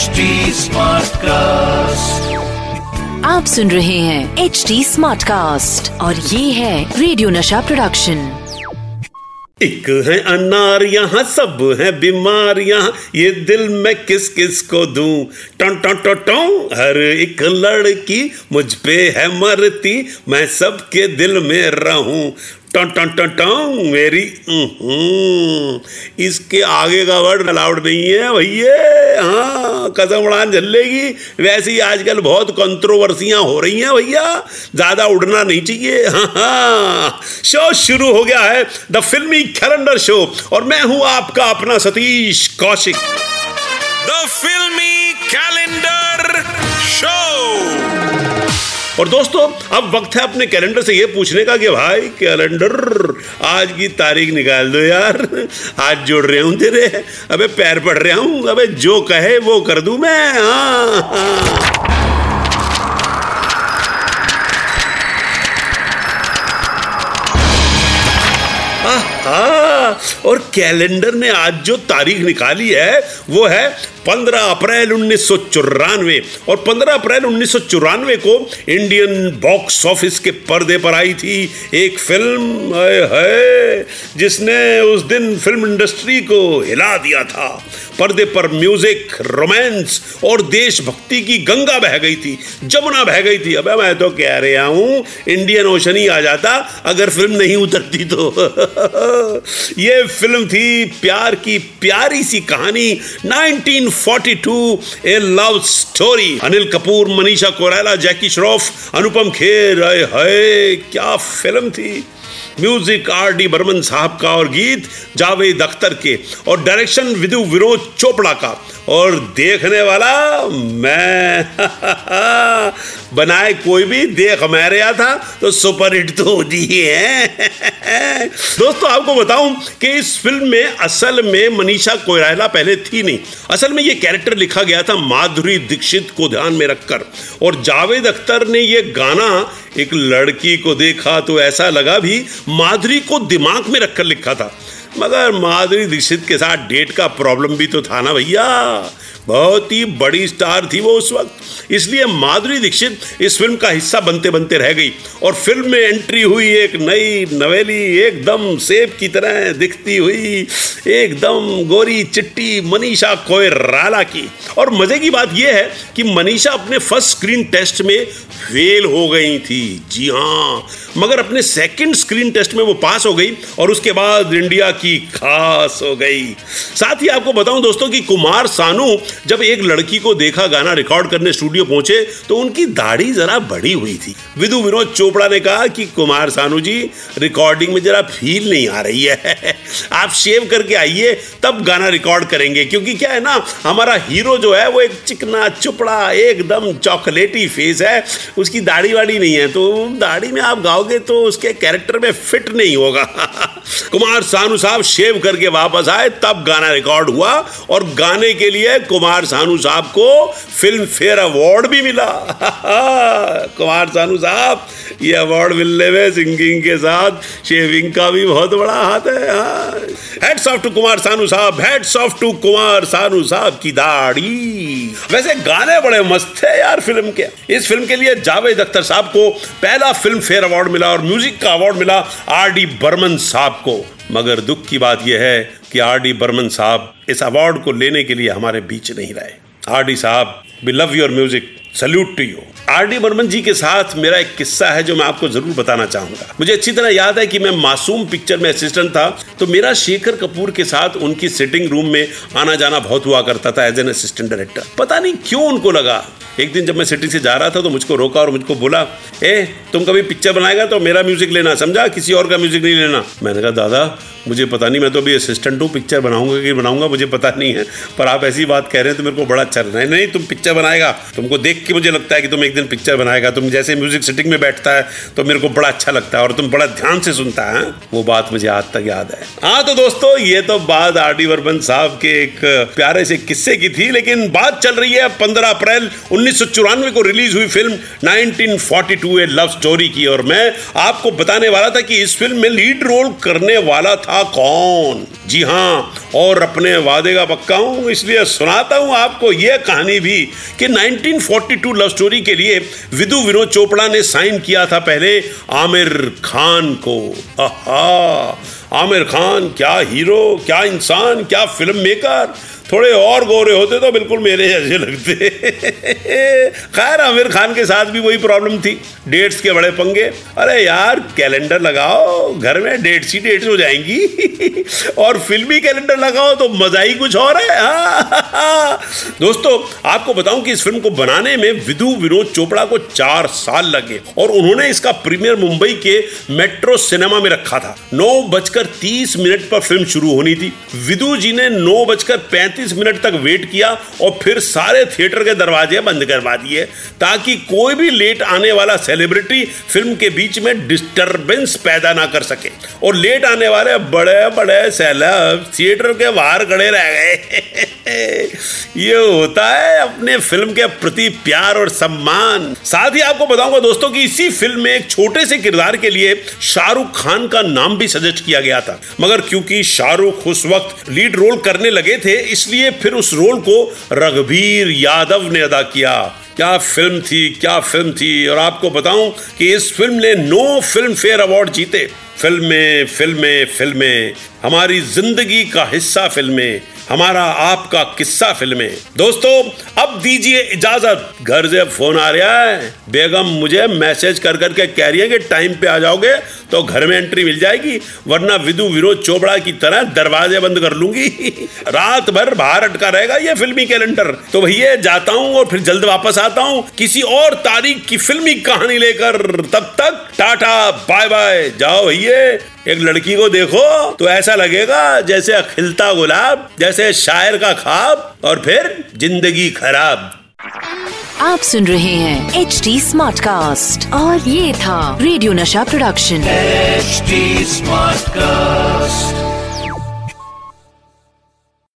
HD cast आप सुन रहे हैं एच डी स्मार्ट कास्ट और ये है रेडियो नशा प्रोडक्शन एक है अनार यहाँ सब है बीमार यहाँ ये दिल मैं किस किस को दूँ? टन टन टन टन हर एक लड़की मुझ पे है मरती मैं सबके दिल में रहूँ। टन टन टन टन, मेरी उहुं। इसके आगे का वर्ड अलाउड नहीं है भैया हाँ कसम उड़ान झल्लेगी वैसे ही आजकल बहुत कंट्रोवर्सियाँ हो रही हैं भैया, ज़्यादा उड़ना नहीं चाहिए हाँ हाँ। शो शुरू हो गया है, द फिल्मी कैलेंडर शो, और मैं हूँ आपका अपना Satish Kaushik. The filmy calendar show. और दोस्तों अब वक्त है अपने कैलेंडर से ये पूछने का कि भाई कैलेंडर आज की तारीख निकाल दो यार। आज जोड़ रहे हूँ तेरे। अबे पैर पड़ रहा हूँ। अबे जो कहे वो कर दूँ मैं। हाँ, हाँ। और कैलेंडर ने आज जो तारीख निकाली है वो है 15 अप्रैल उन्नीस सौ चौरानवे। और 15 अप्रैल उन्नीस सौ चौरानवे को इंडियन बॉक्स ऑफ़िस के पर्दे पर आई थी एक फ़िल्म है, है जिसने उस दिन फ़िल्म इंडस्ट्री को हिला दिया था। पर्दे पर म्यूज़िक, रोमांस और देशभक्ति की गंगा बह गई थी, जमुना बह गई थी। अबे मैं तो कह रहा हूँ इंडियन ओशन ही आ जाता, अगर फ़िल्म नहीं उतरती तो। ये फ़िल्म थी प्यार की प्यारी सी कहानी 1942 a love story. Anil Kapoor, Manisha Koirala Jackie Shroff, Anupam Kher हाय, क्या फ़िल्म थी। म्यूज़िक आर डी बर्मन साहब का और गीत जावेद अख्तर के और डायरेक्शन विदु विनोद चोपड़ा का। और देखने वाला मैं बनाए कोई भी, देख, मैं रहा था तो सुपर हिट तो हो जी है। दोस्तों, आपको बताऊँ कि इस फ़िल्म में असल में मनीषा कोयराला पहले थी नहीं। असल में ये कैरेक्टर लिखा गया था माधुरी दीक्षित को ध्यान में रखकर। और जावेद अख्तर ने ये गाना एक लड़की को देखा तो ऐसा लगा भी माधुरी को दिमाग में रखकर लिखा था। मगर माधुरी दीक्षित के साथ डेट का प्रॉब्लम भी तो था ना भैया। बहुत ही बड़ी स्टार थी वो उस वक्त। इसलिए माधुरी दीक्षित इस फ़िल्म का हिस्सा बनते बनते रह गई और फ़िल्म में एंट्री हुई एक नई नवेली, एकदम सेब की तरह दिखती हुई, एकदम गोरी चिट्टी मनीषा कोयराला की। और मज़े की बात यह है कि मनीषा अपने फ़र्स्ट स्क्रीन टेस्ट में फेल हो गई थी। जी हाँ मगर अपने सेकंड स्क्रीन टेस्ट में वो पास हो गई और उसके बाद इंडिया की खास हो गई। साथ ही आपको बताऊँ दोस्तों कि कुमार सानू जब एक लड़की को देखा गाना रिकॉर्ड करने स्टूडियो पहुँचे तो उनकी दाढ़ी जरा बड़ी हुई थी। विदु विनोद चोपड़ा ने कहा कि, कुमार सानू जी रिकॉर्डिंग में जरा फील नहीं आ रही है। आप शेव करके आइए, तब गाना रिकॉर्ड करेंगे। क्योंकि क्या है ना, हमारा हीरो जो है, वो एक चिकना, चुपड़ा, एकदम चॉकलेटी फेस है। उसकी दाढ़ी वाड़ी नहीं है तो दाढ़ी में आप गाओगे तो उसके कैरेक्टर में फिट नहीं होगा। कुमार सानू साहब शेव करके वापस आए, तब गाना रिकॉर्ड हुआ। और गाने के लिए कुमार सानू साहब को फ़िल्म फेयर अवार्ड भी मिला। कुमार सानू साहब, ये अवार्ड मिलने में सिंगिंग के साथ शेविंग का भी बहुत बड़ा हाथ है। Heads of to Kumar Sanu साहब heads of to Kumar Sanu साहब की दाढ़ी। वैसे गाने बड़े मस्त थे यार फ़िल्म के। इस फ़िल्म के लिए जावेद अख्तर साहब को पहला फ़िल्म फेयर अवार्ड मिला और म्यूज़िक का अवार्ड मिला आर डी बर्मन साहब को। मगर दुख की बात यह है कि आर डी बर्मन साहब इस अवार्ड को लेने के लिए हमारे बीच नहीं रहे। आर डी साहब we love your music salute to you R D Burman ji के साथ मेरा एक किस्सा है जो मैं आपको ज़रूर बताना चाहूँगा। मुझे अच्छी तरह याद है कि मैं मासूम पिक्चर में असिस्टेंट था तो मेरा शेखर कपूर के साथ उनकी सिटिंग रूम में आना जाना बहुत हुआ करता था एज एन असिस्टेंट डायरेक्टर पता नहीं क्यों उनको लगा एक दिन जब मैं सिटी से जा रहा था तो मुझको रोका और मुझको बोला, ए, तुम कभी पिक्चर बनाएगा तो मेरा म्यूज़िक लेना, समझा? किसी और का म्यूज़िक नहीं लेना. मैंने कहा, दादा, मुझे पता नहीं, मैं तो अभी असिस्टेंट हूँ पिक्चर बनाऊँगा कि बनाऊँगा, मुझे पता नहीं है, पर आप ऐसी बात कह रहे हैं तो मेरे को बड़ा अच्छा नहीं नहीं, तुम पिक्चर बनाएगा, तुमको देख के मुझे लगता है कि तुम एक दिन पिक्चर बनाएगा, तुम जैसे म्यूज़िक सिटिंग में बैठता है तो मेरे को बड़ा अच्छा लगता है और तुम बड़ा ध्यान से सुनता है वो बात मुझे आज तक याद है। हाँ तो दोस्तों, ये तो बात आर डी वर्मन साहब के एक प्यारे से किस्से की थी, लेकिन बात चल रही है पंद्रह अप्रैल उन्नीस को रिलीज़ हुई फ़िल्म 1942 ए लव स्टोरी की। और मैं आपको बताने वाला था कि इस फ़िल्म में लीड रोल करने वाला था कौन? जी हाँ और अपने वादे का पक्का हूँ, इसलिए सुनाता हूँ आपको यह कहानी भी कि 1942 लव स्टोरी के लिए विदु विनोद चोपड़ा ने साइन किया था पहले आमिर खान को। आमिर खान, क्या हीरो, क्या इंसान, क्या फ़िल्म मेकर? थोड़े और गोरे होते तो बिल्कुल मेरे जैसे लगते। खैर, आमिर खान के साथ भी वही प्रॉब्लम थी। डेट्स के बड़े पंगे। अरे यार कैलेंडर लगाओ। घर में डेट्स ही डेट्स हो जाएँगी। और फिल्मी कैलेंडर लगाओ तो मज़ा ही कुछ और है। हाँ। दोस्तों, आपको बताऊँ कि इस फ़िल्म को बनाने में विधु विनोद चोपड़ा को चार साल लगे और उन्होंने इसका प्रीमियर मुंबई के मेट्रो सिनेमा में रखा था। नौ बजकर तीस मिनट पर फ़िल्म शुरू होनी थी। विधु जी ने नौ बजकर पैंतीस पैंतीस मिनट तक वेट किया और फिर सारे थिएटर के दरवाजे बंद करवा दिए, ताकि कोई भी लेट आने वाला सेलिब्रिटी फ़िल्म के बीच में डिस्टरबेंस पैदा ना कर सके। और लेट आने वाले बड़े बड़े सेलब थिएटर के बाहर खड़े रह गए। ये होता है अपने फ़िल्म के प्रति प्यार और सम्मान। साथ ही आपको बताऊँगा दोस्तों कि इसी फ़िल्म में एक छोटे से किरदार के लिए शाहरुख खान का नाम भी सजेस्ट किया गया था। मगर क्योंकि शाहरुख उस वक्त लीड रोल करने लगे थे, इस इसलिए फिर उस रोल को रघबीर यादव ने अदा किया। क्या फ़िल्म थी, क्या फ़िल्म थी? और आपको बताऊँ कि इस फ़िल्म ने नो फ़िल्म फेयर अवार्ड जीते। फ़िल्में फ़िल्में फ़िल्में। हमारी ज़िंदगी का हिस्सा फ़िल्में। हमारा आपका किस्सा फ़िल्में। दोस्तों, अब दीजिए इजाज़त। घर से फ़ोन आ रहा है। बेगम, मुझे मैसेज कर करके कह रही है कि टाइम पे आ जाओगे तो घर में एंट्री मिल जाएगी, वरना विदु विनोद चोपड़ा की तरह दरवाजे बंद कर लूँगी। रात भर बाहर अटका रहेगा ये फिल्मी कैलेंडर। तो भैया, जाता हूँ और फिर जल्द वापस आता हूँ। किसी और तारीख की फिल्मी कहानी लेकर तब तक टाटा बाय बाय जाओ भैया। एक लड़की को देखो तो ऐसा लगेगा जैसे अखिलता गुलाब जैसे शायर का खाब और फिर ज़िंदगी खराब। आप सुन रहे हैं एच डी स्मार्ट कास्ट और ये था रेडियो नशा प्रोडक्शन एच स्मार्ट कास्ट